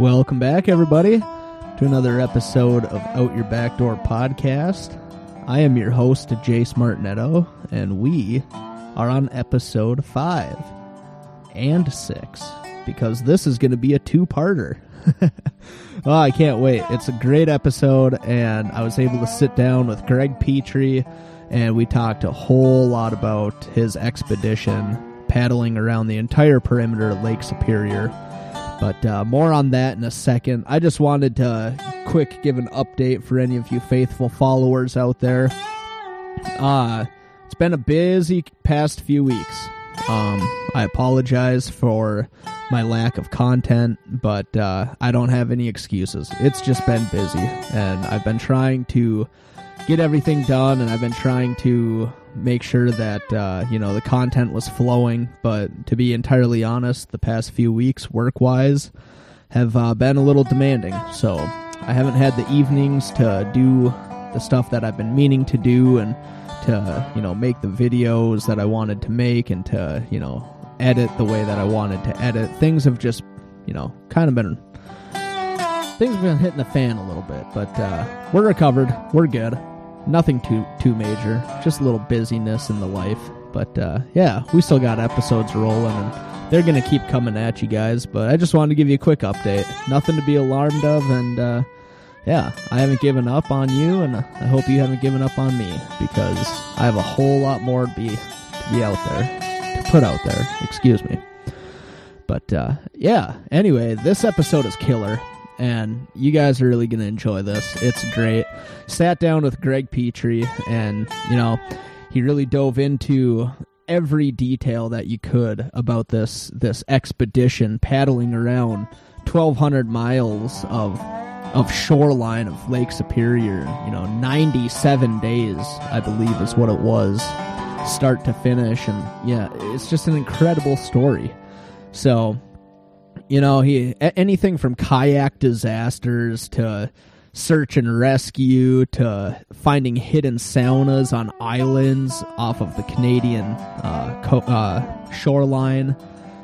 Welcome back, everybody, to another episode of Out Your Back Door podcast. I am your host, Jace Martinetto, and we are on episode five and six because this is going to be a two parter. oh, I can't wait. It's a great episode, and I was able to sit down with Greg Petrie, and we talked a whole lot about his expedition paddling around the entire perimeter of Lake Superior. But uh, more on that in a second. I just wanted to quick give an update for any of you faithful followers out there. Uh, it's been a busy past few weeks. Um, I apologize for my lack of content, but uh, I don't have any excuses. It's just been busy, and I've been trying to get everything done, and I've been trying to make sure that uh, you know the content was flowing. But to be entirely honest, the past few weeks, work wise, have uh, been a little demanding. So I haven't had the evenings to do the stuff that I've been meaning to do, and to you know make the videos that I wanted to make, and to you know edit the way that I wanted to edit. Things have just you know kind of been things have been hitting the fan a little bit, but uh, we're recovered. We're good. Nothing too too major. Just a little busyness in the life. But uh, yeah, we still got episodes rolling, and they're gonna keep coming at you guys. But I just wanted to give you a quick update. Nothing to be alarmed of, and uh, yeah, I haven't given up on you, and I hope you haven't given up on me because I have a whole lot more to be to be out there to put out there. Excuse me. But uh, yeah, anyway, this episode is killer and you guys are really to enjoy this. It's great. Sat down with Greg Petrie, and, you know, he really dove into every detail that you could about this this expedition paddling around 1200 miles of of shoreline of Lake Superior you know 97 days I believe is what it was start to finish and yeah it's just an incredible story so you know, he anything from kayak disasters to search and rescue to finding hidden saunas on islands off of the Canadian uh, co- uh, shoreline.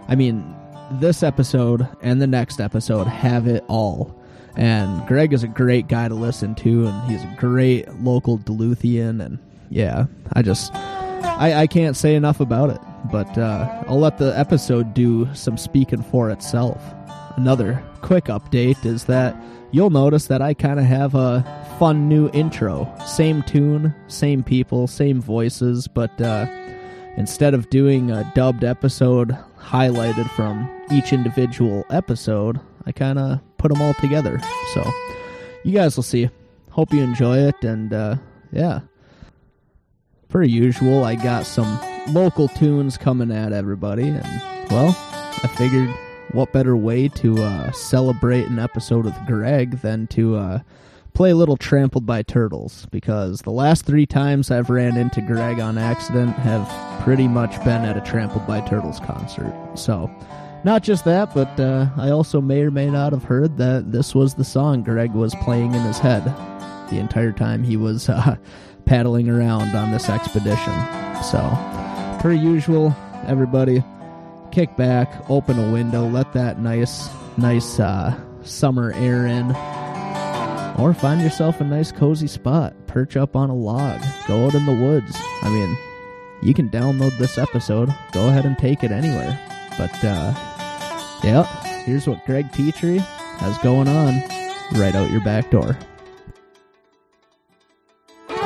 I mean, this episode and the next episode have it all. And Greg is a great guy to listen to, and he's a great local Duluthian. And yeah, I just I, I can't say enough about it. But uh, I'll let the episode do some speaking for itself. Another quick update is that you'll notice that I kind of have a fun new intro. Same tune, same people, same voices, but uh, instead of doing a dubbed episode highlighted from each individual episode, I kind of put them all together. So you guys will see. Hope you enjoy it, and uh, yeah. Per usual, I got some local tunes coming at everybody, and well, I figured what better way to uh, celebrate an episode with Greg than to uh, play a little Trampled by Turtles because the last three times I've ran into Greg on accident have pretty much been at a Trampled by Turtles concert. So, not just that, but uh, I also may or may not have heard that this was the song Greg was playing in his head the entire time he was uh, paddling around on this expedition. So, per usual, everybody kick back, open a window, let that nice, nice uh, summer air in, or find yourself a nice cozy spot, perch up on a log, go out in the woods. I mean, you can download this episode, go ahead and take it anywhere. But uh, yeah, here's what Greg Petrie has going on right out your back door.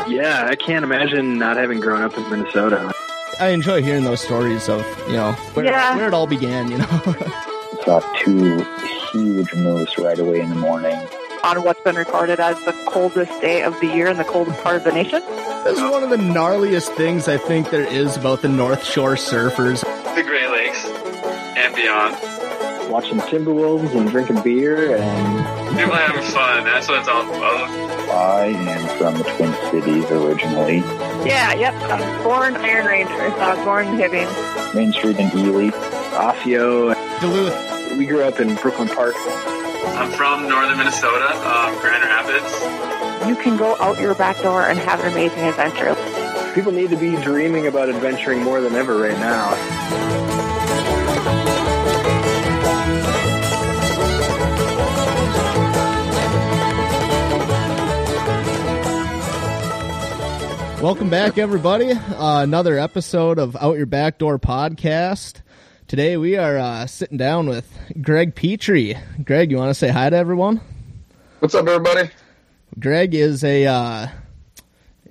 Yeah, I can't imagine not having grown up in Minnesota. I enjoy hearing those stories of you know where, Yeah. where it all began. You know, saw two huge moose right away in the morning. on what's been recorded as the coldest day of the year in the coldest part of the nation. this is one of the gnarliest things I think there is about the North Shore surfers. the Great Lakes and beyond. Watching Timberwolves and drinking beer and People having fun. That's what it's all about. I am from the Twin Cities originally. Yeah, yep. I was born Iron Ranger. So I was born in Hibbing. Main Street in Ely. Osseo. Duluth. We grew up in Brooklyn Park. I'm from northern Minnesota, um, Grand Rapids. You can go out your back door and have an amazing adventure. People need to be dreaming about adventuring more than ever right now. Welcome back, everybody. Uh, another episode of Out Your Back Door podcast. Today we are uh, sitting down with Greg Petrie. Greg, you want to say hi to everyone? What's up, everybody? Greg is a, uh,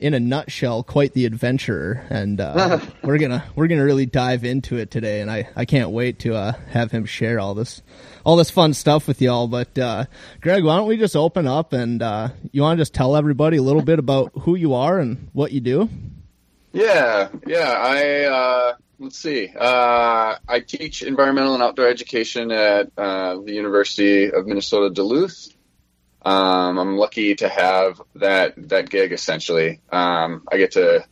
in a nutshell, quite the adventurer, and uh, we're gonna we're gonna really dive into it today. And I, I can't wait to uh, have him share all this all this fun stuff with y'all. But uh, Greg, why don't we just open up and uh, you want to just tell everybody a little bit about who you are and what you do? Yeah, yeah. I uh, let's see. Uh, I teach environmental and outdoor education at uh, the University of Minnesota Duluth. Um, I'm lucky to have that that gig. Essentially, um, I get to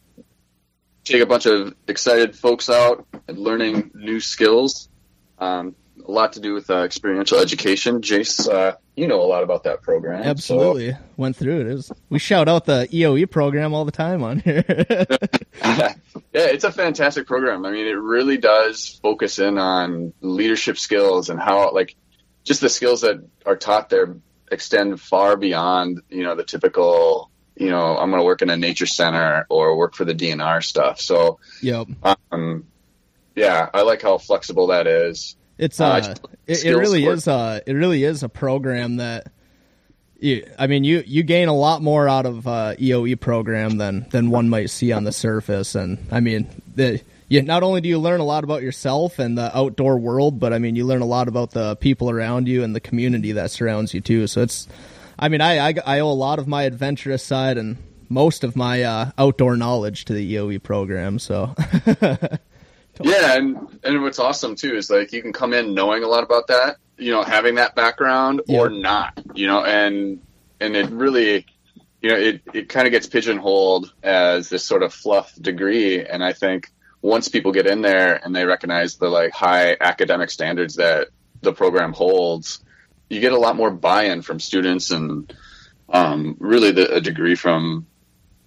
take a bunch of excited folks out and learning new skills. Um, a lot to do with uh, experiential education. Jace, uh, you know a lot about that program. Absolutely, went through it. it was, we shout out the EOE program all the time on here. yeah, it's a fantastic program. I mean, it really does focus in on leadership skills and how, like, just the skills that are taught there extend far beyond, you know, the typical, you know, I'm going to work in a nature center or work for the DNR stuff. So, yep. Um, yeah, I like how flexible that is. It's uh, uh it, it, really work. is uh it really is a program that you, I mean you you gain a lot more out of uh, EOE program than than one might see on the surface and I mean the you, not only do you learn a lot about yourself and the outdoor world, but I mean you learn a lot about the people around you and the community that surrounds you too. So it's I mean I I, I owe a lot of my adventurous side and most of my uh, outdoor knowledge to the EOE program. So Yeah, and and what's awesome too is like you can come in knowing a lot about that, you know, having that background or not, you know, and and it really you know, it, it kind of gets pigeonholed as this sort of fluff degree. And I think once people get in there and they recognize the like high academic standards that the program holds, you get a lot more buy-in from students and um, really the, a degree from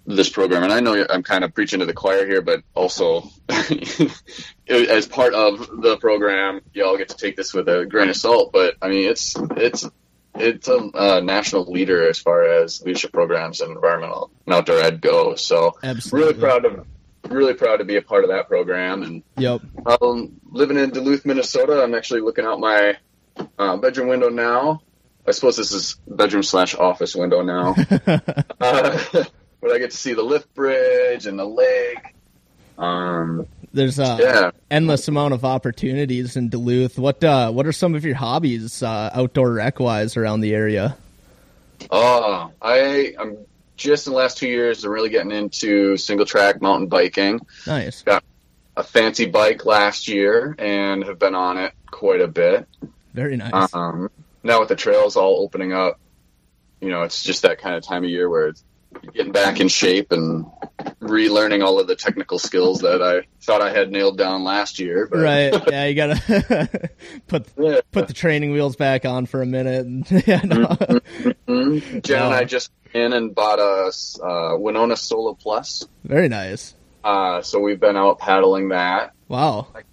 this program, and I know I'm kind of preaching to the choir here, but also as part of the program, y'all get to take this with a grain of salt. But I mean, it's it's it's a, a national leader as far as leadership programs and environmental and outdoor ed go. So Absolutely. really proud of really proud to be a part of that program. And yep, um, living in Duluth, Minnesota, I'm actually looking out my uh, bedroom window now. I suppose this is bedroom slash office window now. uh, but I get to see the lift bridge and the lake. Um, There's a yeah. endless amount of opportunities in Duluth. What uh, what are some of your hobbies uh, outdoor rec wise around the area? Oh, I I'm just in the last two years I'm really getting into single track mountain biking. Nice. Got a fancy bike last year and have been on it quite a bit. Very nice. Um, now with the trails all opening up, you know, it's just that kind of time of year where it's getting back in shape and relearning all of the technical skills that I thought I had nailed down last year. But. Right. Yeah, you gotta put yeah. put the training wheels back on for a minute. And, yeah, no. mm-hmm. Jen and I just in and bought a uh, Wenonah Solo Plus. Very nice. Uh, so we've been out paddling that. Wow. Like,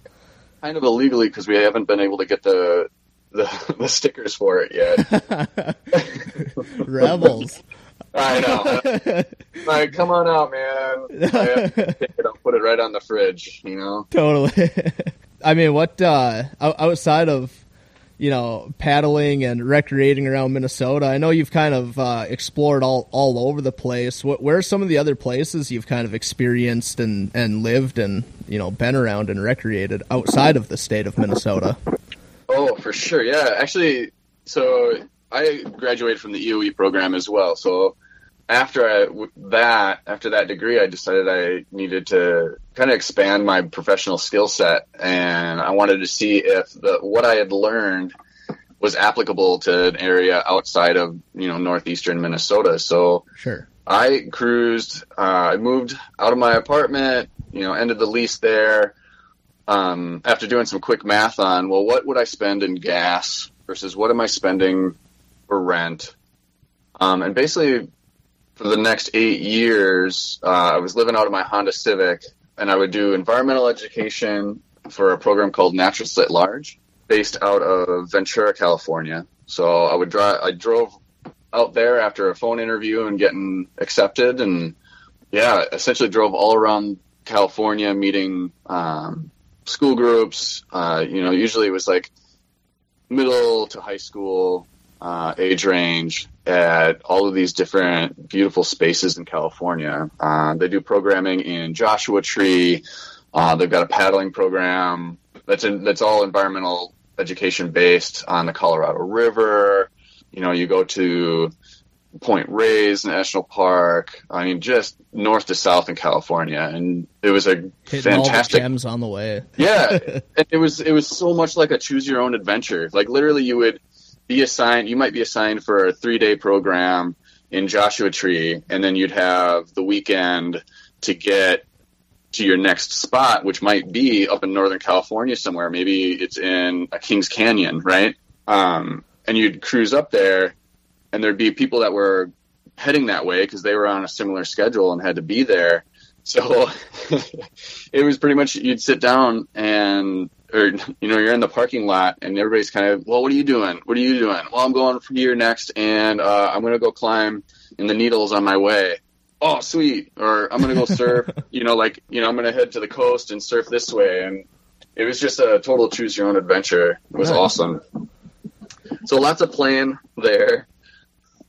kind of illegally because we haven't been able to get the the, the stickers for it yet. Rebels. I know. like, come on out, man. I'll put it right on the fridge, you know? Totally. I mean, what, uh, outside of, you know, paddling and recreating around Minnesota, I know you've kind of, uh, explored all, all over the place. What, where are some of the other places you've kind of experienced and, and lived and, you know, been around and recreated outside of the state of Minnesota? Oh, for sure. Yeah. Actually, so I graduated from the EOE program as well. So after I, that, after that degree, I decided I needed to kind of expand my professional skill set, and I wanted to see if the, what I had learned was applicable to an area outside of you know northeastern Minnesota. So sure, I cruised. Uh, I moved out of my apartment. You know, ended the lease there. Um, after doing some quick math on well, what would I spend in gas versus what am I spending for rent? Um, and basically for the next eight years, uh, I was living out of my Honda Civic, and I would do environmental education for a program called Naturalists at Large, based out of Ventura, California. So I would drive. I drove out there after a phone interview and getting accepted, and yeah, essentially drove all around California, meeting um, school groups. Uh, you know, usually it was like middle to high school uh, age range at all of these different beautiful spaces in California. Uh, they do programming in Joshua Tree. Uh, they've got a paddling program that's in, that's all environmental education based on the Colorado River. You know, you go to Point Reyes National Park. I mean, just north to south in California, and it was a Hitting fantastic. gems on the way. yeah, and it was it was so much like a choose your own adventure. Like literally, you would be assigned. You might be assigned for a three day program in Joshua Tree, and then you'd have the weekend to get to your next spot, which might be up in Northern California somewhere. Maybe it's in a Kings Canyon, right? Um, and you'd cruise up there, and there'd be people that were heading that way because they were on a similar schedule and had to be there. So it was pretty much you'd sit down and or you know you're in the parking lot and everybody's kind of well what are you doing? What are you doing? Well i'm going from here next and uh, i'm going to go climb in the needles on my way. Oh sweet. Or i'm going to go surf you know like you know i'm going to head to the coast and surf this way. And it was just a total choose your own adventure. It was Nice. awesome. So lots of plan there.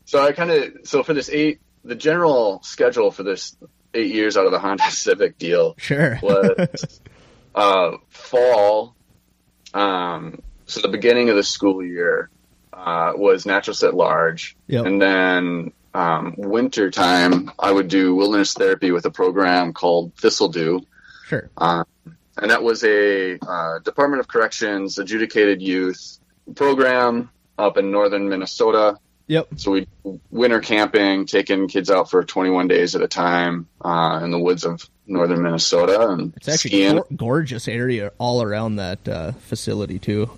So i kind of so for this eight the general schedule for this eight years out of the honda civic deal Sure. was uh, fall. Um, so the beginning of the school year uh, was naturalists at large, Yep. and then um, winter time I would do wilderness therapy with a program called Thistledew, Sure. uh, and that was a uh, Department of Corrections adjudicated youth program up in northern Minnesota. Yep. So we winter camping, taking kids out for 21 days at a time uh, in the woods of northern Minnesota and It's actually gor- gorgeous area all around that uh, facility too.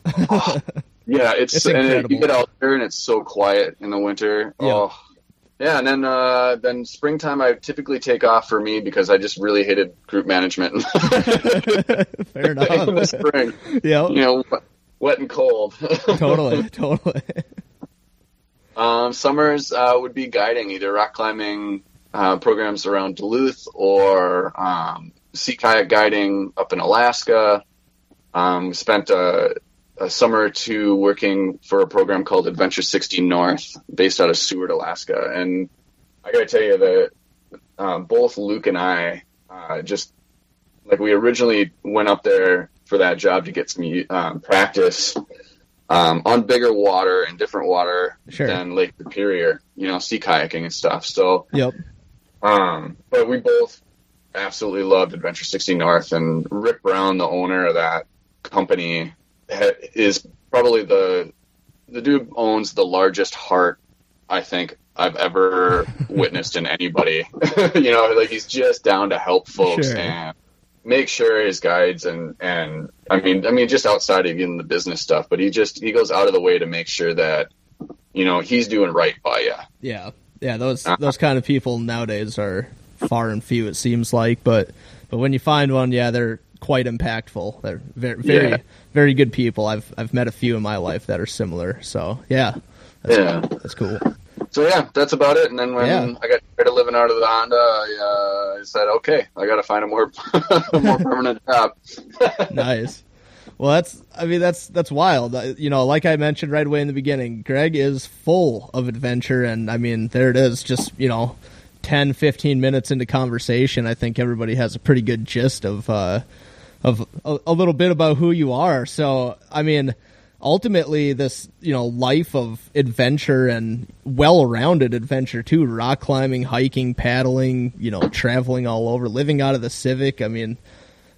Yeah, it's, It's and incredible. you get out there and it's so quiet in the winter. Yeah. Oh, yeah, and then uh, then springtime I typically take off for me because I just really hated group management Fair enough. in the spring. yeah, You know, wet- wet and cold. Totally. Totally. Um, summers uh, would be guiding either rock climbing uh, programs around Duluth or um, sea kayak guiding up in Alaska. Um, spent a, a summer or two working for a program called Adventure 60 North, based out of Seward, Alaska. And I got to tell you that um, both Luke and I uh, just like we originally went up there for that job to get some um, practice um, on bigger water and different water Sure. than Lake Superior, you know, sea kayaking and stuff. So, Yep. Um, but we both absolutely loved Adventure 60 North, and Rick Brown, the owner of that company, ha- is probably the the dude owns the largest heart I think I've ever witnessed in anybody. you know, like he's just down to help folks Sure. and make sure his guides and and I mean I mean just outside of even the business stuff, but he just he goes out of the way to make sure that you know he's doing right by you. Yeah. Yeah. Those those kind of people nowadays are far and few. It seems like, but but when you find one, yeah, they're quite impactful. They're very very Yeah. very good people. I've I've met a few in my life that are similar. So yeah. That's, Yeah. That's cool. So yeah, that's about it. And then when Yeah. I got tired of living out of the Honda, I, uh, I said, okay, I got to find a more a more permanent job. nice. Well, that's I mean that's that's wild. Uh, You know, like I mentioned right away in the beginning, Greg is full of adventure and I mean, there it is just, you know, 10 15 minutes into conversation, I think everybody has a pretty good gist of uh of a, a little bit about who you are. So, I mean, ultimately this, you know, life of adventure and well-rounded adventure too, rock climbing, hiking, paddling, you know, traveling all over, living out of the Civic. I mean,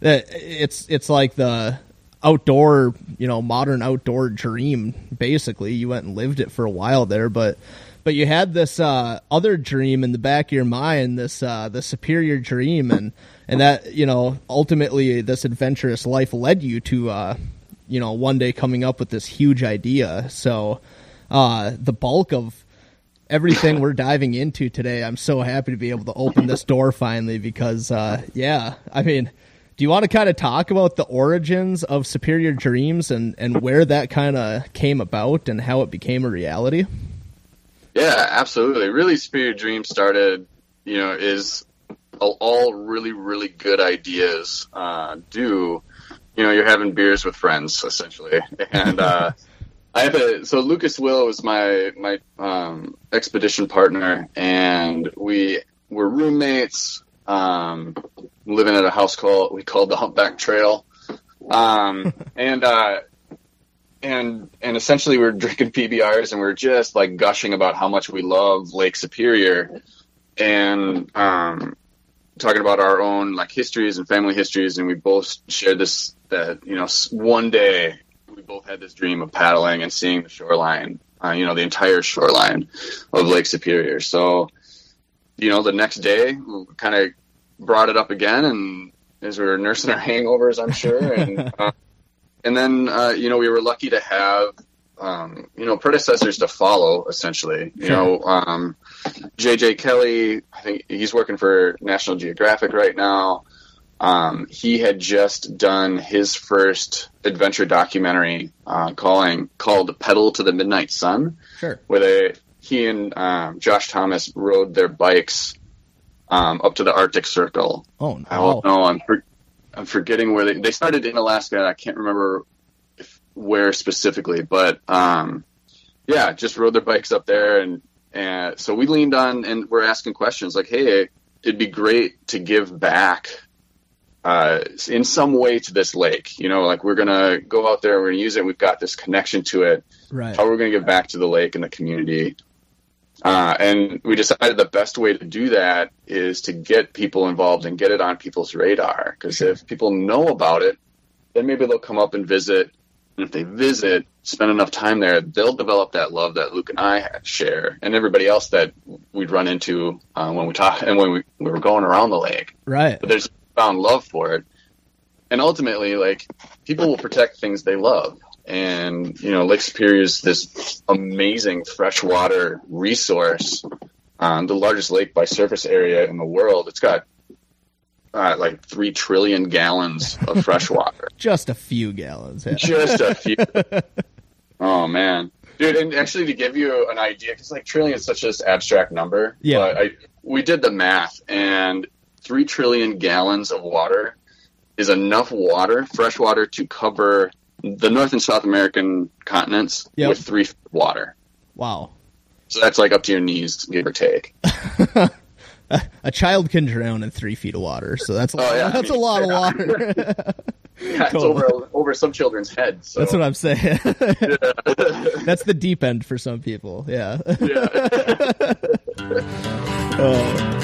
it's it's like the outdoor you know modern outdoor dream basically you went and lived it for a while there but but you had this uh other dream in the back of your mind this uh the superior dream and and that you know ultimately this adventurous life led you to uh you know one day coming up with this huge idea so uh the bulk of everything we're diving into today. I'm so happy to be able to open this door finally because, uh, yeah, I mean, do you want to kind of talk about the origins of Superior Dreams and, and where that kind of came about and how it became a reality? Yeah, absolutely. Really, Superior Dreams started, you know, is all really really good ideas uh, do, you know, you're having beers with friends essentially, and uh, I have a so Lucas Will was my my um, expedition partner, and we were roommates, um, living at a house called we called the Humpback Trail, um, and uh, and and essentially we are drinking PBRs and we are just like gushing about how much we love Lake Superior, and um, talking about our own like histories and family histories, and we both shared this that you know one day we both had this dream of paddling and seeing the shoreline, uh, you know, the entire shoreline of Lake Superior. So, you know, the next day we kind of brought it up again, and as we were nursing our hangovers, I'm sure, and uh, and then uh, you know we were lucky to have um, you know predecessors to follow. Essentially, you know, um, J.J. Kelley. I think he's working for National Geographic right now. Um, he had just done his first adventure documentary uh, calling called "Pedal to the Midnight Sun," sure. where they he and um, Josh Thomas rode their bikes um, up to the Arctic Circle. Oh, no. I don't know. I'm for, I'm forgetting where they they started in Alaska. I can't remember if, where specifically, but um, yeah, just rode their bikes up there, and and so we leaned on and we're asking questions like, hey, it'd be great to give back uh, in some way to this lake. You know, like we're gonna go out there, we're gonna use it. We've got this connection to it. Right. How we're gonna give back to the lake and the community. Uh, and we decided the best way to do that is to get people involved and get it on people's radar. Because if people know about it, then maybe they'll come up and visit. And if they visit, spend enough time there, they'll develop that love that Luke and I share, and everybody else that we'd run into uh, when we talk and when we, we were going around the lake. Right. But there's found love for it. And ultimately, like people will protect things they love. And you know, Lake Superior is this amazing freshwater resource, um, the largest lake by surface area in the world. It's got uh, like three trillion gallons of fresh water. Just a few gallons. Yeah. Just a few. oh man, dude! And actually, to give you an idea, because like trillion is such an abstract number. Yeah. But I we did the math, and three trillion gallons of water is enough water, fresh water, to cover the North and South American continents Yep. with three feet of water. Wow. So that's like up to your knees, give or take. A child can drown in three feet of water, so that's a, Oh, yeah. that's a lot of water. Yeah, it's over over some children's heads. So. that's what I'm saying. that's the deep end for some people. Yeah. yeah. Oh.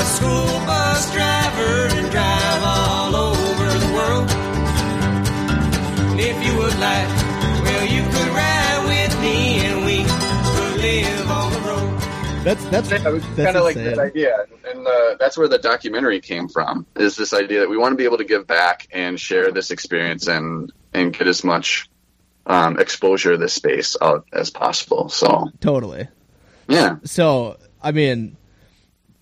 A school bus driver and drive all over the world. And if you would like, well, you could ride with me and we could live on the road. That's that's Yeah, it was that's kind of like this idea, and uh, that's where the documentary came from. Is this idea that we want to be able to give back and share this experience and and get as much um, exposure to this space out as possible. So Totally. yeah, So, I mean,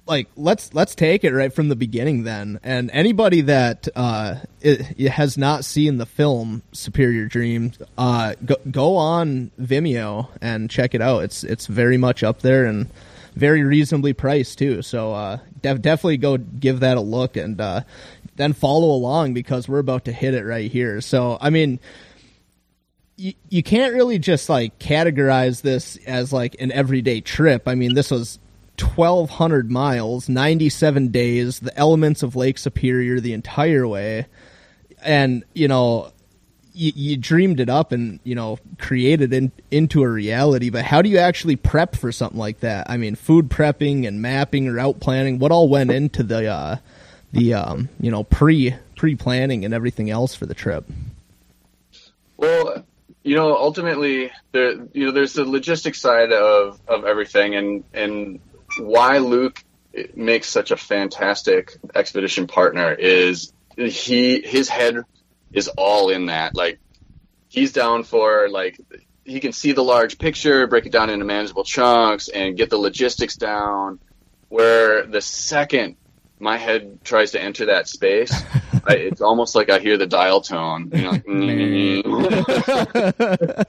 like let's let's take it right from the beginning then. And anybody that uh i has not seen the film Superior Dreams, uh go, go on Vimeo and check it out. It's it's very much up there and very reasonably priced too. So, uh def- definitely go give that a look and uh then follow along because we're about to hit it right here. So, I mean, you, you can't really just like categorize this as like an everyday trip. I mean, this was 1200 miles, 97 days, the elements of Lake Superior the entire way. And, you know, you, you dreamed it up and, you know, created in, into a reality, but how do you actually prep for something like that? I mean, food prepping and mapping, route planning, what all went into the uh the um, you know, pre pre planning and everything else for the trip? Well, you know, ultimately, there you know, there's the logistics side of of everything, and and why Luke makes such a fantastic expedition partner is he his head is all in that. Like he's down for like he can see the large picture, break it down into manageable chunks, and get the logistics down. Where the second my head tries to enter that space, I, it's almost like I hear the dial tone. You know, like,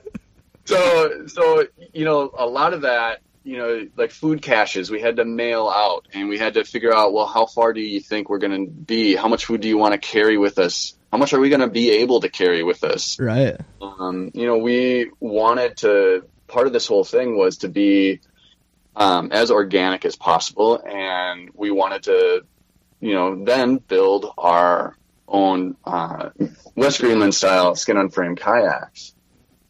so so you know a lot of that you know like food caches we had to mail out and we had to figure out well how far do you think we're going to be? How much food do you want to carry with us? How much are we going to be able to carry with us? Right. Um, you know we wanted to part of this whole thing was to be um, as organic as possible and we wanted to you know then build our own uh, west greenland style skin on frame kayaks.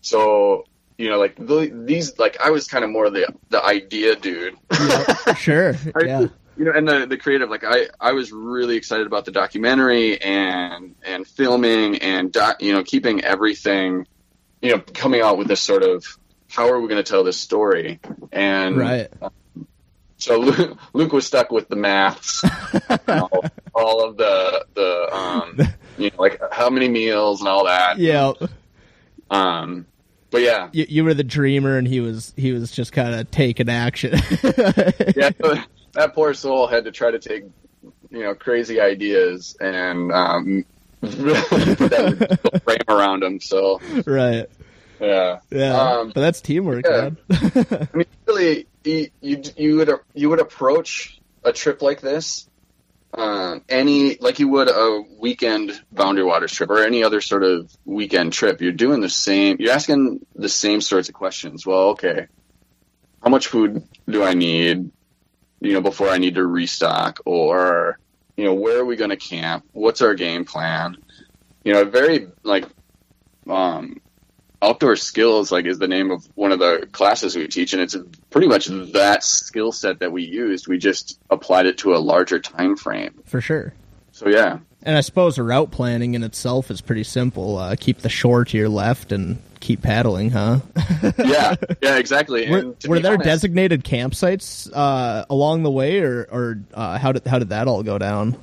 So you know, like the, these, like I was kind of more the the idea dude. yeah, sure. I, yeah. You know, and the the creative, like I I was really excited about the documentary and and filming and doc, you know keeping everything, you know, coming out with this sort of how are we going to tell this story and right. Um, so Luke, Luke, was stuck with the maths, all, all, of the the um, you know, like how many meals and all that. Yeah. Um, but yeah, you, you, were the dreamer, and he was he was just kind of taking action. yeah, that poor soul had to try to take you know crazy ideas and um, that frame around him. So right, yeah, yeah, um, but that's teamwork. Yeah. I mean, really, you you would you would approach a trip like this um, any like you would a weekend boundary waters trip or any other sort of weekend trip you're doing the same you're asking the same sorts of questions. Well okay how much food do i need you know before i need to restock? Or you know where are we going to camp? What's our game plan? You know very like um outdoor skills like is the name of one of the classes we teach and it's pretty much that skill set that we used. We just applied it to a larger time frame. For sure. So yeah. And i suppose route planning in itself is pretty simple. Uh, keep the shore to your left and keep paddling huh? Yeah. Yeah exactly. Were, were there honest, designated campsites uh, along the way or, or uh, how did how did that all go down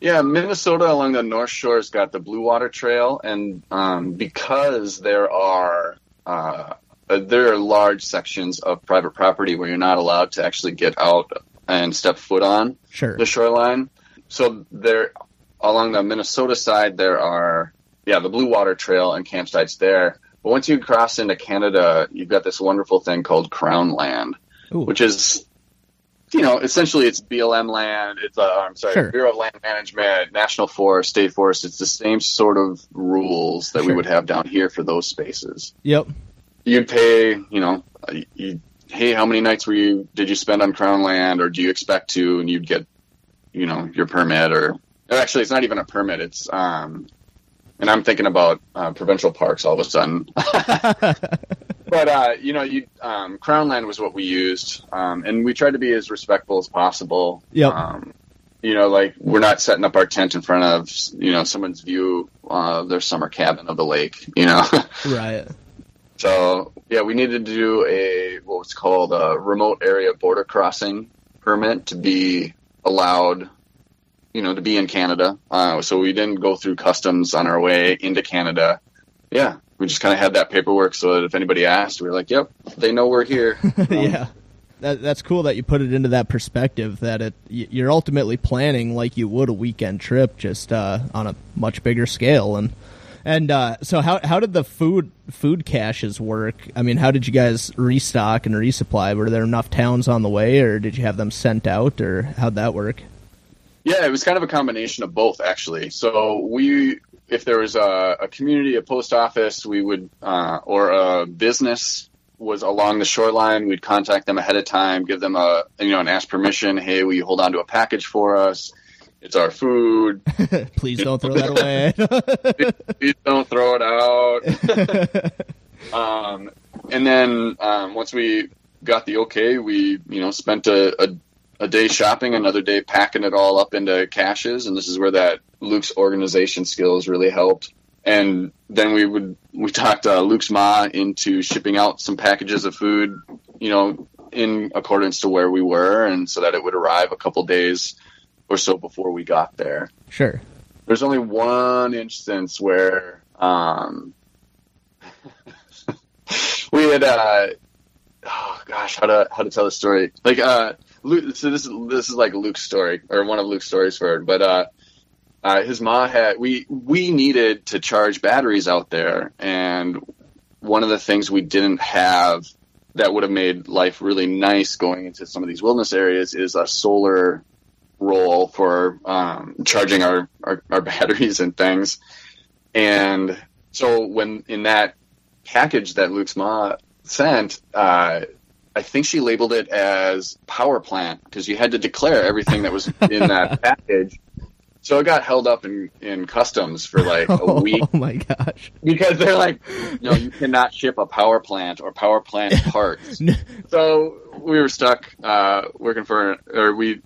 yeah, Minnesota along the North Shore has got the Blue Water Trail, and um, because there are uh, there are large sections of private property where you're not allowed to actually get out and step foot on sure. the shoreline. So there, along the Minnesota side, there are yeah the Blue Water Trail and campsites there. But once you cross into Canada, you've got this wonderful thing called Crown Land, Ooh. which is you know, essentially it's BLM land. It's uh, I'm sorry, sure. Bureau of Land Management, National Forest, State Forest. It's the same sort of rules that sure. we would have down here for those spaces. Yep. You'd pay, you know, you, hey, how many nights were you did you spend on Crown Land, or do you expect to? And you'd get, you know, your permit, or actually, it's not even a permit. It's um, and I'm thinking about uh, provincial parks all of a sudden. but uh, you know, you um, Crown Land was what we used, um, and we tried to be as respectful as possible. Yeah. Um, you know, like we're not setting up our tent in front of you know someone's view of their summer cabin of the lake. You know. right. So yeah, we needed to do a what was called a remote area border crossing permit to be allowed, you know, to be in Canada. Uh, so we didn't go through customs on our way into Canada. Yeah, we just kind of had that paperwork so that if anybody asked, we were like, "Yep, they know we're here." Um, yeah, that, that's cool that you put it into that perspective. That it you're ultimately planning like you would a weekend trip, just uh, on a much bigger scale. And and uh, so how how did the food food caches work? I mean, how did you guys restock and resupply? Were there enough towns on the way, or did you have them sent out, or how'd that work? Yeah, it was kind of a combination of both, actually. So we if there was a, a community, a post office, we would, uh, or a business was along the shoreline, we'd contact them ahead of time, give them a, you know, and ask permission. Hey, will you hold on to a package for us? It's our food. Please don't throw that away. Please don't throw it out. um, and then um, once we got the okay, we you know spent a, a a day shopping, another day packing it all up into caches, and this is where that Luke's organization skills really helped. And then we would we talked uh, Luke's ma into shipping out some packages of food, you know, in accordance to where we were, and so that it would arrive a couple days or so before we got there. Sure. There's only one instance where um, we had uh, oh gosh, how to how to tell the story? Like uh, Luke, so this is this is like Luke's story or one of Luke's stories for it. But uh, uh, his ma had we we needed to charge batteries out there, and one of the things we didn't have that would have made life really nice going into some of these wilderness areas is a solar roll for um, charging our, our, our batteries and things. And so when in that package that Luke's ma sent, uh, I think she labeled it as power plant because you had to declare everything that was in that package. So it got held up in, in customs for like a week. Oh my gosh! Because they're like, no, you cannot ship a power plant or power plant parts. so we were stuck uh, working for, or we,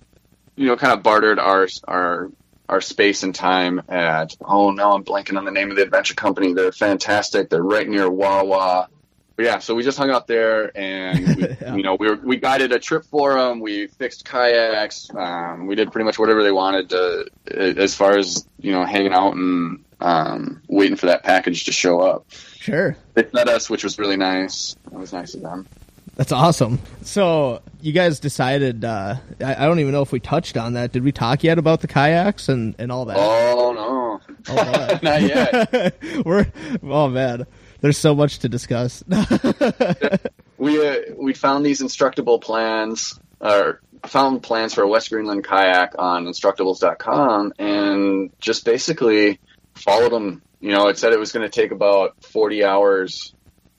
you know, kind of bartered our our our space and time at. Oh no, I'm blanking on the name of the adventure company. They're fantastic. They're right near Wawa. But yeah, so we just hung out there, and we, yeah. you know, we were, we guided a trip for them. We fixed kayaks. Um, we did pretty much whatever they wanted to, as far as you know, hanging out and um, waiting for that package to show up. Sure, they fed us, which was really nice. It was nice of them. That's awesome. So you guys decided. Uh, I, I, don't even know if we touched on that. Did we talk yet about the kayaks and and all that? Oh no, oh, not yet. we're oh man there's so much to discuss. we uh, we found these instructable plans, or found plans for a West Greenland kayak on instructables.com, and just basically followed them. You know, it said it was going to take about 40 hours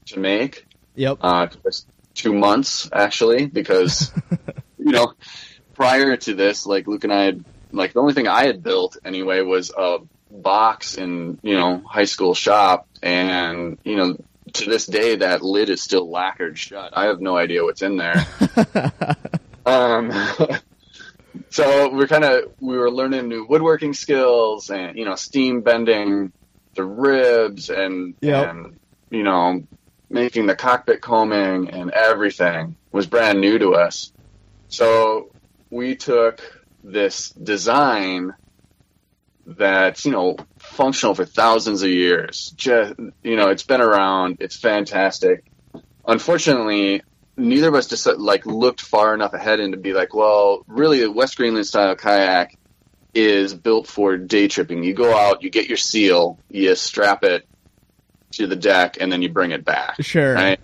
to make. Yep. Uh, two months actually, because you know, prior to this, like Luke and I had, like the only thing I had built anyway was a box in you know high school shop and you know to this day that lid is still lacquered shut. I have no idea what's in there. Um so we're kind of we were learning new woodworking skills and you know steam bending the ribs and yep. and you know making the cockpit coaming and everything was brand new to us. So we took this design that's you know functional for thousands of years. Just you know, it's been around. It's fantastic. Unfortunately, neither of us just like looked far enough ahead and to be like, well, really, the West Greenland style kayak is built for day tripping. You go out, you get your seal, you strap it to the deck, and then you bring it back. Sure. Right.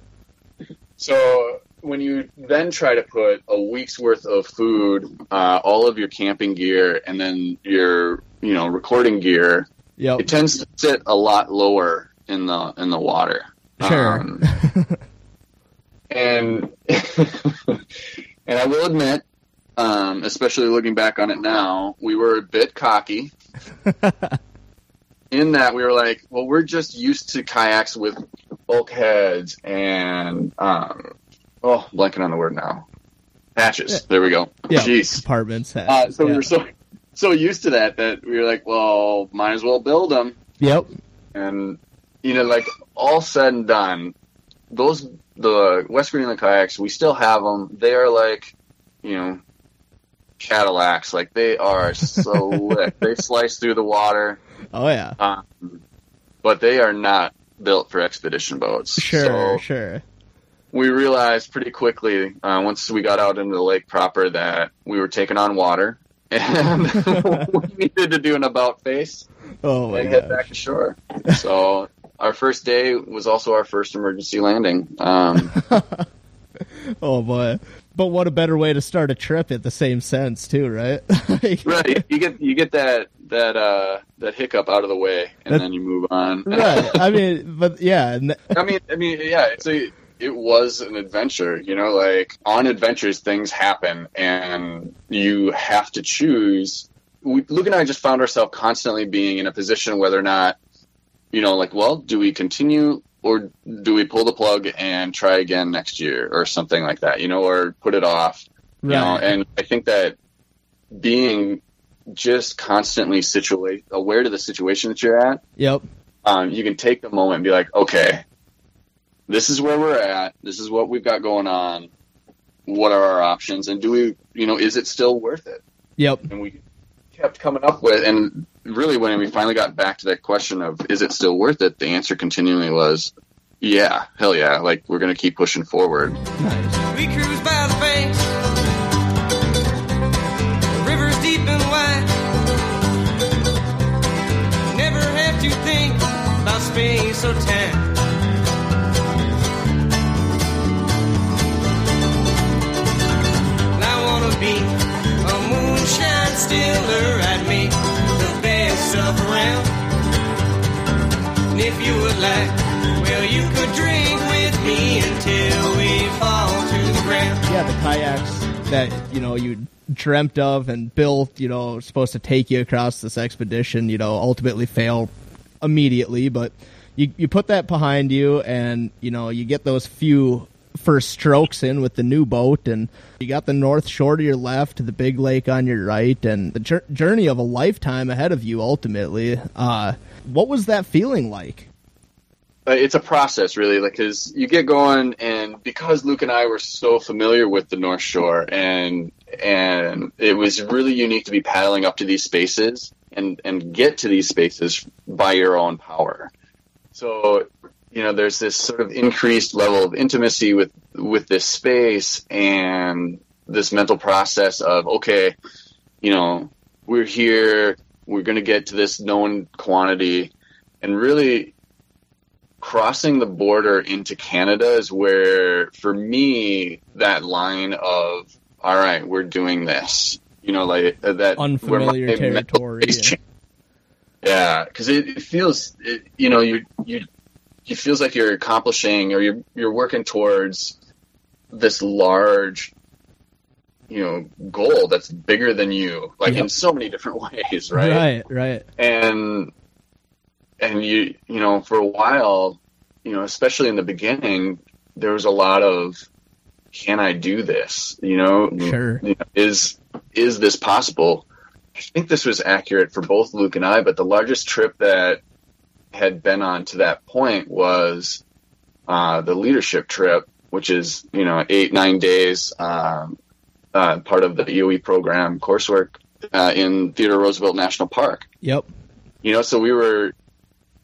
So when you then try to put a week's worth of food, uh, all of your camping gear, and then your you know recording gear, yep. it tends to sit a lot lower in the in the water. Sure. Um, and and I will admit, um, especially looking back on it now, we were a bit cocky. in that we were like, well, we're just used to kayaks with bulkheads and um, oh, blanking on the word now. Hatches. There we go. Yeah, Jeez. Compartments. Uh, so yeah. we were so so used to that that we were like, well, might as well build them. Yep. And you know, like all said and done, those the West Greenland kayaks, we still have them. They are like, you know, Cadillacs. Like they are so. They slice through the water. Oh yeah. Um, but they are not built for expedition boats. Sure, so sure. We realized pretty quickly uh, once we got out into the lake proper that we were taking on water and we needed to do an about face oh and gosh. head back to shore. So our first day was also our first emergency landing. Um, oh boy! But what a better way to start a trip at the same sense too, right? right. You get you get that that uh, that hiccup out of the way, and then you move on. right. I mean, but yeah. I mean, I mean, yeah. It's a it was an adventure. You know, like on adventures, things happen, and you have to choose. We, Luke and I just found ourselves constantly being in a position whether or not, you know, like, well, do we continue or do we pull the plug and try again next year or something like that, you know, or put it off, right. you know? And I think that being just constantly situate aware to the situation that you're at. Yep. Um, you can take the moment and be like, okay, this is where we're at. This is what we've got going on. What are our options? And do we, you know, is it still worth it? Yep. And we kept coming up with, and really when we finally got back to that question of is it still worth it, the answer continually was, yeah, hell yeah. Like we're gonna keep pushing forward. Nice. We cruise by the banks, the rivers deep and wide. Never have to think about space or time. You would like, well, you could drink with me until we fall to the ground. Yeah, the kayaks that you know you dreamt of and built, you know, supposed to take you across this expedition, you know, ultimately fail immediately, but you you put that behind you and you know you get those few first strokes in with the new boat and you got the north shore to your left the big lake on your right and the jour- journey of a lifetime ahead of you ultimately. Uh what was that feeling like it's a process really like because you get going and because luke and i were so familiar with the north shore and and it was really unique to be paddling up to these spaces and and get to these spaces by your own power. So you know there's this sort of increased level of intimacy with with this space and this mental process of okay you know we're here we're going to get to this known quantity. And really crossing the border into Canada is where for me that line of all right we're doing this you know like uh, that Unfamiliar territory, yeah. yeah because it, it feels it, you know you you it feels like you're accomplishing or you're you're working towards this large you know goal that's bigger than you like Yep. in so many different ways right right right and and you you know for a while you know especially in the beginning there was a lot of can i do this? You know? Sure. You know, is is this possible? I think this was accurate for both luke and i but the largest trip that had been on to that point was uh, the leadership trip which is you know eight nine days um, uh, part of the eoe program coursework uh, in theodore roosevelt national park. Yep. You know, so we were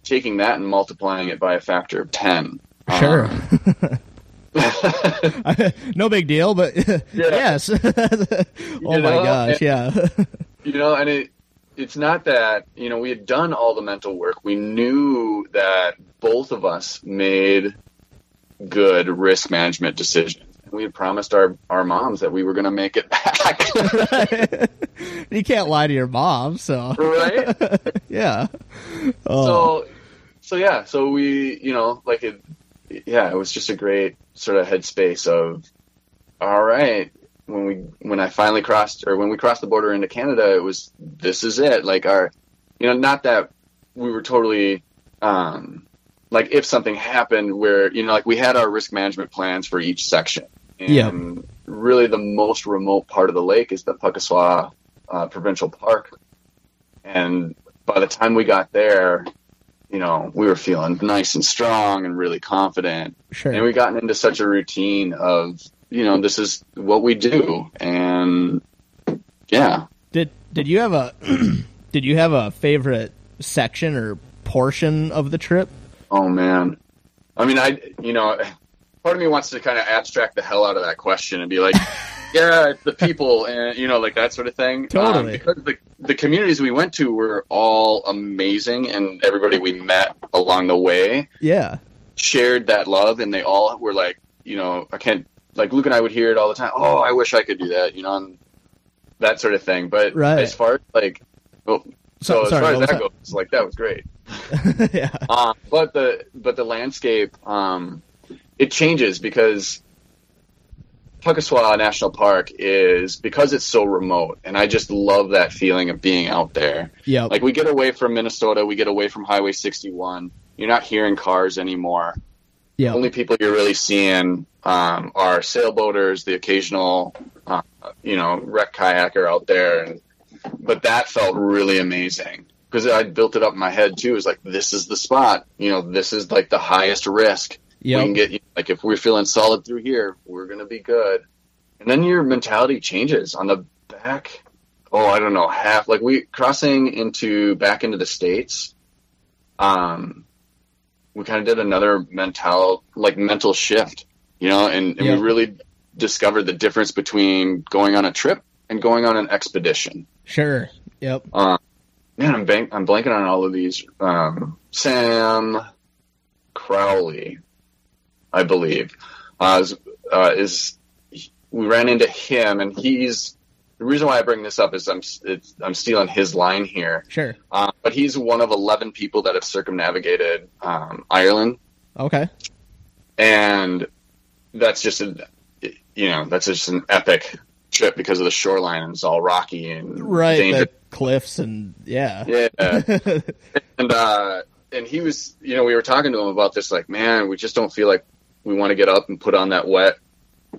taking that and multiplying it by a factor of 10. sure Um, no big deal but yes oh my know, gosh and- yeah you know, and it, it's not that, you know, we had done all the mental work. We knew that both of us made good risk management decisions. And we had promised our, our moms that we were going to make it back. you can't lie to your mom so right? yeah oh. So, so yeah, so we, you know, like it, yeah, it was just a great sort of headspace of, all right, when we, when I finally crossed, or when we crossed the border into Canada, it was, this is it. Like our, you know, not that we were totally, um, like if something happened where, you know, like we had our risk management plans for each section. And Yeah. really the most remote part of the lake is the Pukaskwa uh, Provincial Park. And by the time we got there, you know, we were feeling nice and strong and really confident. sure And we gotten into such a routine of, you know, this is what we do. And yeah. Did did you have a did you have a favorite section or portion of the trip? Oh man. I mean, I, you know, part of me wants to kind of abstract the hell out of that question and be like, yeah, it's the people and, you know, like that sort of thing. Um, Totally. because the, the communities we went to were all amazing and everybody we met along the way Yeah. shared that love and they all were like, you know, I can't, like Luke and I would hear it all the time. Oh, I wish I could do that, you know, and that sort of thing. But Right. as far as like, well, So- so, as sorry, far as what that goes, like that was great. yeah. Um, but the but the landscape um, it changes because Pukaskwa National Park is because it's so remote, and I just love that feeling of being out there. Yeah, Like we get away from Minnesota, we get away from Highway 61. You're not hearing cars anymore. Yep. The only people you're really seeing um, are sailboaters, the occasional, uh, you know, rec kayaker out there, and but that felt really amazing because I built it up in my head too. It's like this is the spot, you know, this is like the highest risk. We can Yep. get like if we're feeling solid through here, we're gonna be good. And then your mentality changes on the back. Oh, I don't know, half like we crossing into back into the states. Um, we kind of did another mental like mental shift, you know, and, and Yeah. we really discovered the difference between going on a trip and going on an expedition. Sure. Yep. Um, man, I'm bank- I'm blanking on all of these. Um, Sam, Crowley, I believe, uh, is, uh, is we ran into him, and he's the reason why I bring this up is I'm it's, I'm stealing his line here. Sure. Uh, but he's one of eleven people that have circumnavigated um, Ireland, Okay. and that's just a you know that's just an epic trip because of the shoreline and it's all rocky and Right. danger- The cliffs and yeah. Yeah. and uh and he was you know we were talking to him about this like man we just don't feel like we want to get up and put on that wet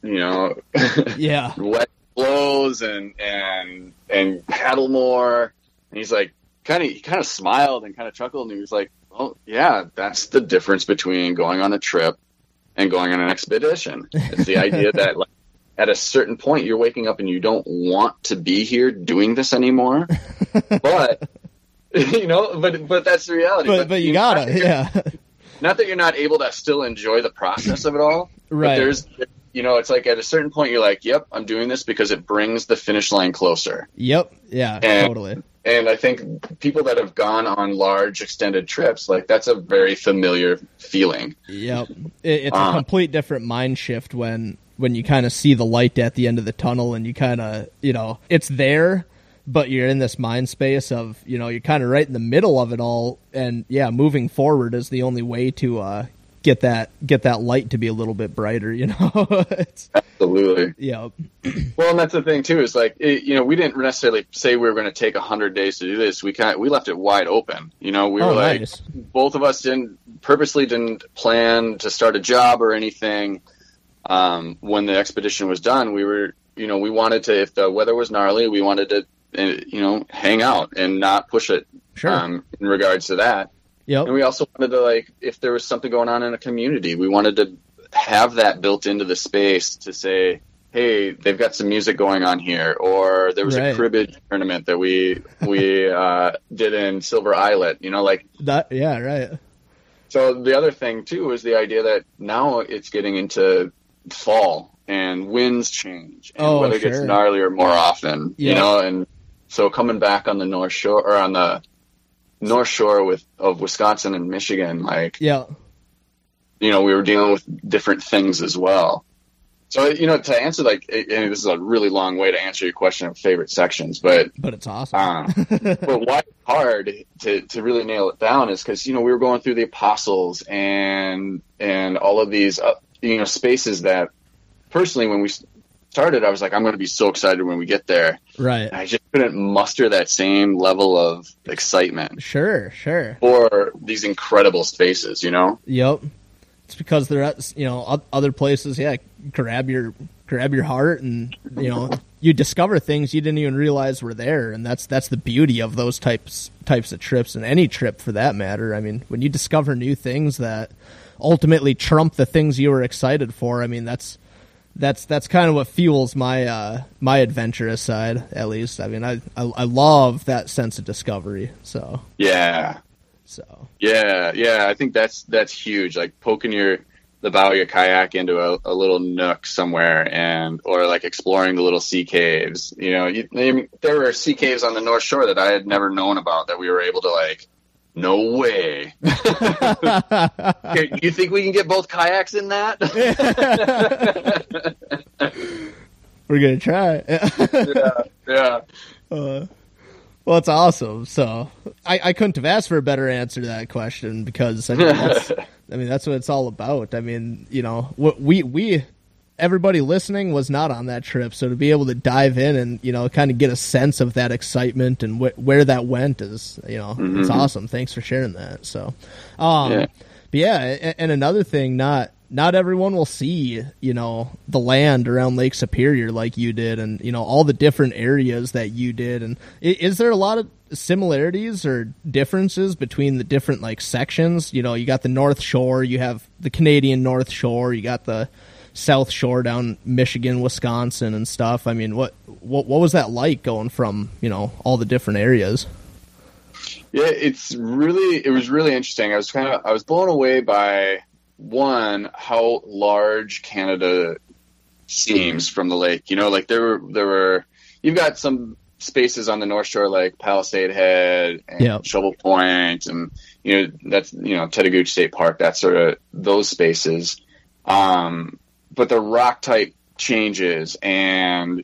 you know yeah. wet clothes and and and paddle more. And he's like kind of he kind of smiled and kind of chuckled and he was like well yeah that's the difference between going on a trip and going on an expedition. It's the idea that like at a certain point you're waking up and you don't want to be here doing this anymore. But you know but but that's the reality. But but you not gotta you're- yeah. Not that you're not able to still enjoy the process of it all Right. but there's you know it's like at a certain point you're like yep i'm doing this because it brings the finish line closer Yep. Yeah. And- totally. and i think people that have gone on large extended trips like that's a very familiar feeling Yep. It, it's a Uh. complete different mind shift when when you kind of see the light at the end of the tunnel and you kind of you know it's there but you're in this mind space of you know you're kind of right in the middle of it all and yeah moving forward is the only way to uh get that get that light to be a little bit brighter you know? It's, absolutely. Yeah well and that's the thing too is like it, you know we didn't necessarily say we were going to take 100 days to do this. We kind of, we left it wide open you know? We oh were like nice. both of us didn't purposely didn't plan to start a job or anything. Um, when the expedition was done, we were, you know, we wanted to, if the weather was gnarly, we wanted to, uh, you know, hang out and not push it. Sure. Um, in regards to that, yep and we also wanted to like, if there was something going on in a community, we wanted to have that built into the space to say, hey, they've got some music going on here, or there was Right. a cribbage tournament that we we uh, did in Silver Islet. You know, like that yeah right so the other thing too is the idea that now it's getting into fall and winds change and Oh, weather gets sure. gnarlier more often. Yeah. You know, and so coming back on the north shore or on the north shore with of Wisconsin and Michigan, like yeah you know, we were dealing with different things as well. So you know, to answer like, and this is a really long way to answer your question of favorite sections, but but it's awesome um, but why it's hard to, to really nail it down is because you know we were going through the apostles and and all of these uh, you know spaces that personally when we started I was like I'm going to be so excited when we get there right I just couldn't muster that same level of excitement sure sure for these incredible spaces you know Yep. It's because they're at you know other places. Yeah, grab your grab your heart, and you know you discover things you didn't even realize were there, and that's that's the beauty of those types types of trips, and any trip for that matter. I mean, when you discover new things that ultimately trump the things you were excited for, I mean that's that's that's kind of what fuels my uh, my adventurous side, at least. I mean, I, I I love that sense of discovery. So yeah so Yeah, yeah, I think that's that's huge. Like poking your the bow of your kayak into a, a little nook somewhere, and or like exploring the little sea caves. You know, you, there were sea caves on the North Shore that I had never known about that we were able to like. No way. You think we can get both kayaks in that? we're gonna try. yeah, yeah. Uh, well, it's awesome. So I, I couldn't have asked for a better answer to that question because I mean that's, I mean that's what it's all about. I mean you know what we we everybody listening was not on that trip, so to be able to dive in and you know kind of get a sense of that excitement and wh- where that went is you know it's awesome. Thanks for sharing that. So, um, Yeah. but yeah, a- and another thing, not not everyone will see, you know, the land around Lake Superior like you did, and you know all the different areas that you did. And is there a lot of similarities or differences between the different like sections? You know, you got the North Shore, you have the Canadian North Shore, you got the South Shore down Michigan, Wisconsin, and stuff. I mean, what what what was that like going from you know all the different areas? Yeah, it's really it was really interesting. I was kind of I was blown away by one how large Canada seems from the lake. You know, like there were there were you've got some spaces on the North Shore like Palisade Head and Yep. Shovel Point, and you know that's you know Tettegouche State Park. That sort of those spaces. Um, but the rock type changes, and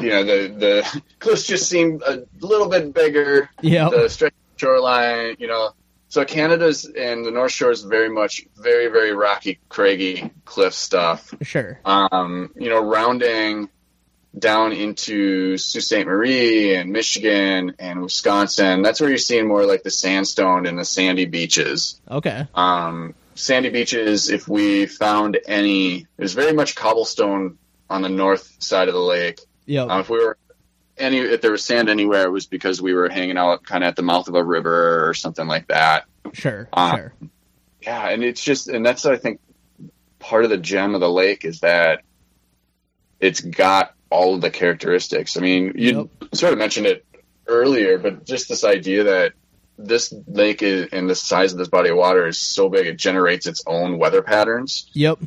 you know the the cliffs just seem a little bit bigger. Yeah, The stretch shoreline, you know. So Canada's and the North Shore is very much very very rocky, craggy cliff stuff Sure. um, you know, rounding down into Sault Ste. Marie and Michigan and Wisconsin, that's where you're seeing more like the sandstone and the sandy beaches. Okay. Um, sandy beaches, if we found any, there's very much cobblestone on the north side of the lake. Yep. Um, if we were any, if there was sand anywhere, it was because we were hanging out kind of at the mouth of a river or something like that. sure. uh, sure. Yeah, and it's just, and that's I think part of the gem of the lake is that it's got all of the characteristics. I mean, you sort of mentioned it earlier, but just this idea that this lake is, and the size of this body of water is so big, it generates its own weather patterns. Yep.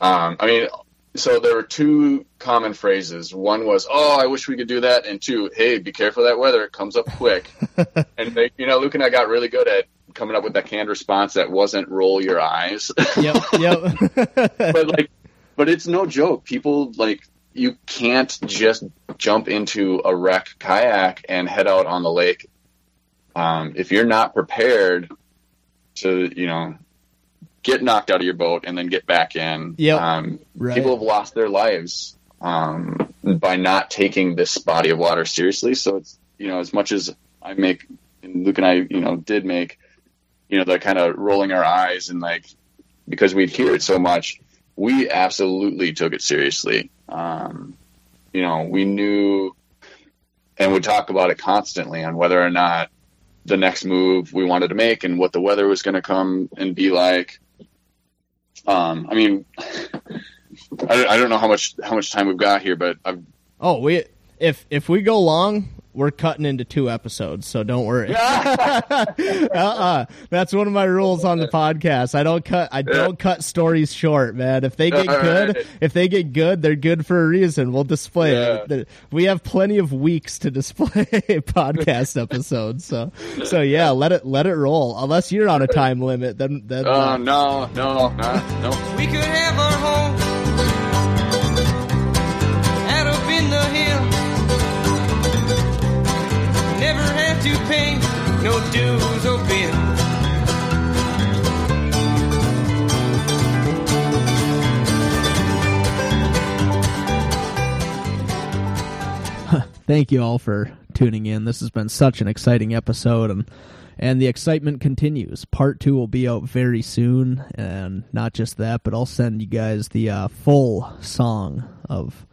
Um, I mean, so there were two common phrases. One was, "Oh, I wish we could do that," and two, "Hey, be careful of that weather; it comes up quick." and they, you know, Luke and I got really good at coming up with that canned response that wasn't "roll your eyes." Yep. Yep. but like, but it's no joke. People like you can't just jump into a rec kayak and head out on the lake um, if you're not prepared to, you know, get knocked out of your boat and then get back in. Yep. Um, Right. People have lost their lives um, by not taking this body of water seriously. So it's you know as much as I make and Luke and I you know did make you know the kind of rolling our eyes and like because we'd hear it so much, we absolutely took it seriously. Um, you know, we knew and would talk about it constantly on whether or not the next move we wanted to make and what the weather was going to come and be like. Um, I mean, I, don't know how much how much time we've got here, but I've Oh, we if if we go long, we're cutting into two episodes, so don't worry. uh-uh. That's one of my rules on the podcast. I don't cut I don't cut stories short, man. If they get All good, right. if they get good, they're good for a reason. We'll display Yeah. it. We have plenty of weeks to display podcast episodes. So so yeah, let it let it roll. Unless you're on a time limit, then then oh uh, no no no no We could have our home to pay no dues or bill. thank you all for tuning in. This has been such an exciting episode and and the excitement continues. Part 2 will be out very soon and not just that, but I'll send you guys the uh, full song of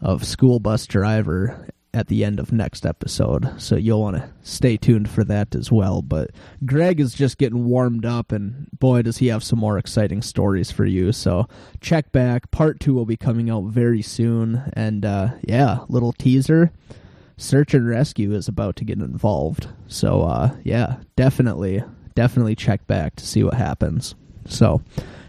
of School Bus Driver at the end of next episode. So you'll want to stay tuned for that as well. But Greg is just getting warmed up and boy does he have some more exciting stories for you. So check back. Part 2 will be coming out very soon and uh yeah, little teaser search and rescue is about to get involved. So uh yeah, definitely definitely check back to see what happens. So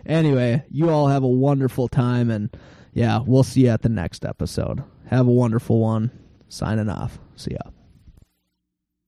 anyway, you all have a wonderful time and yeah, we'll see you at the next episode. Have a wonderful one. Signing off. See ya.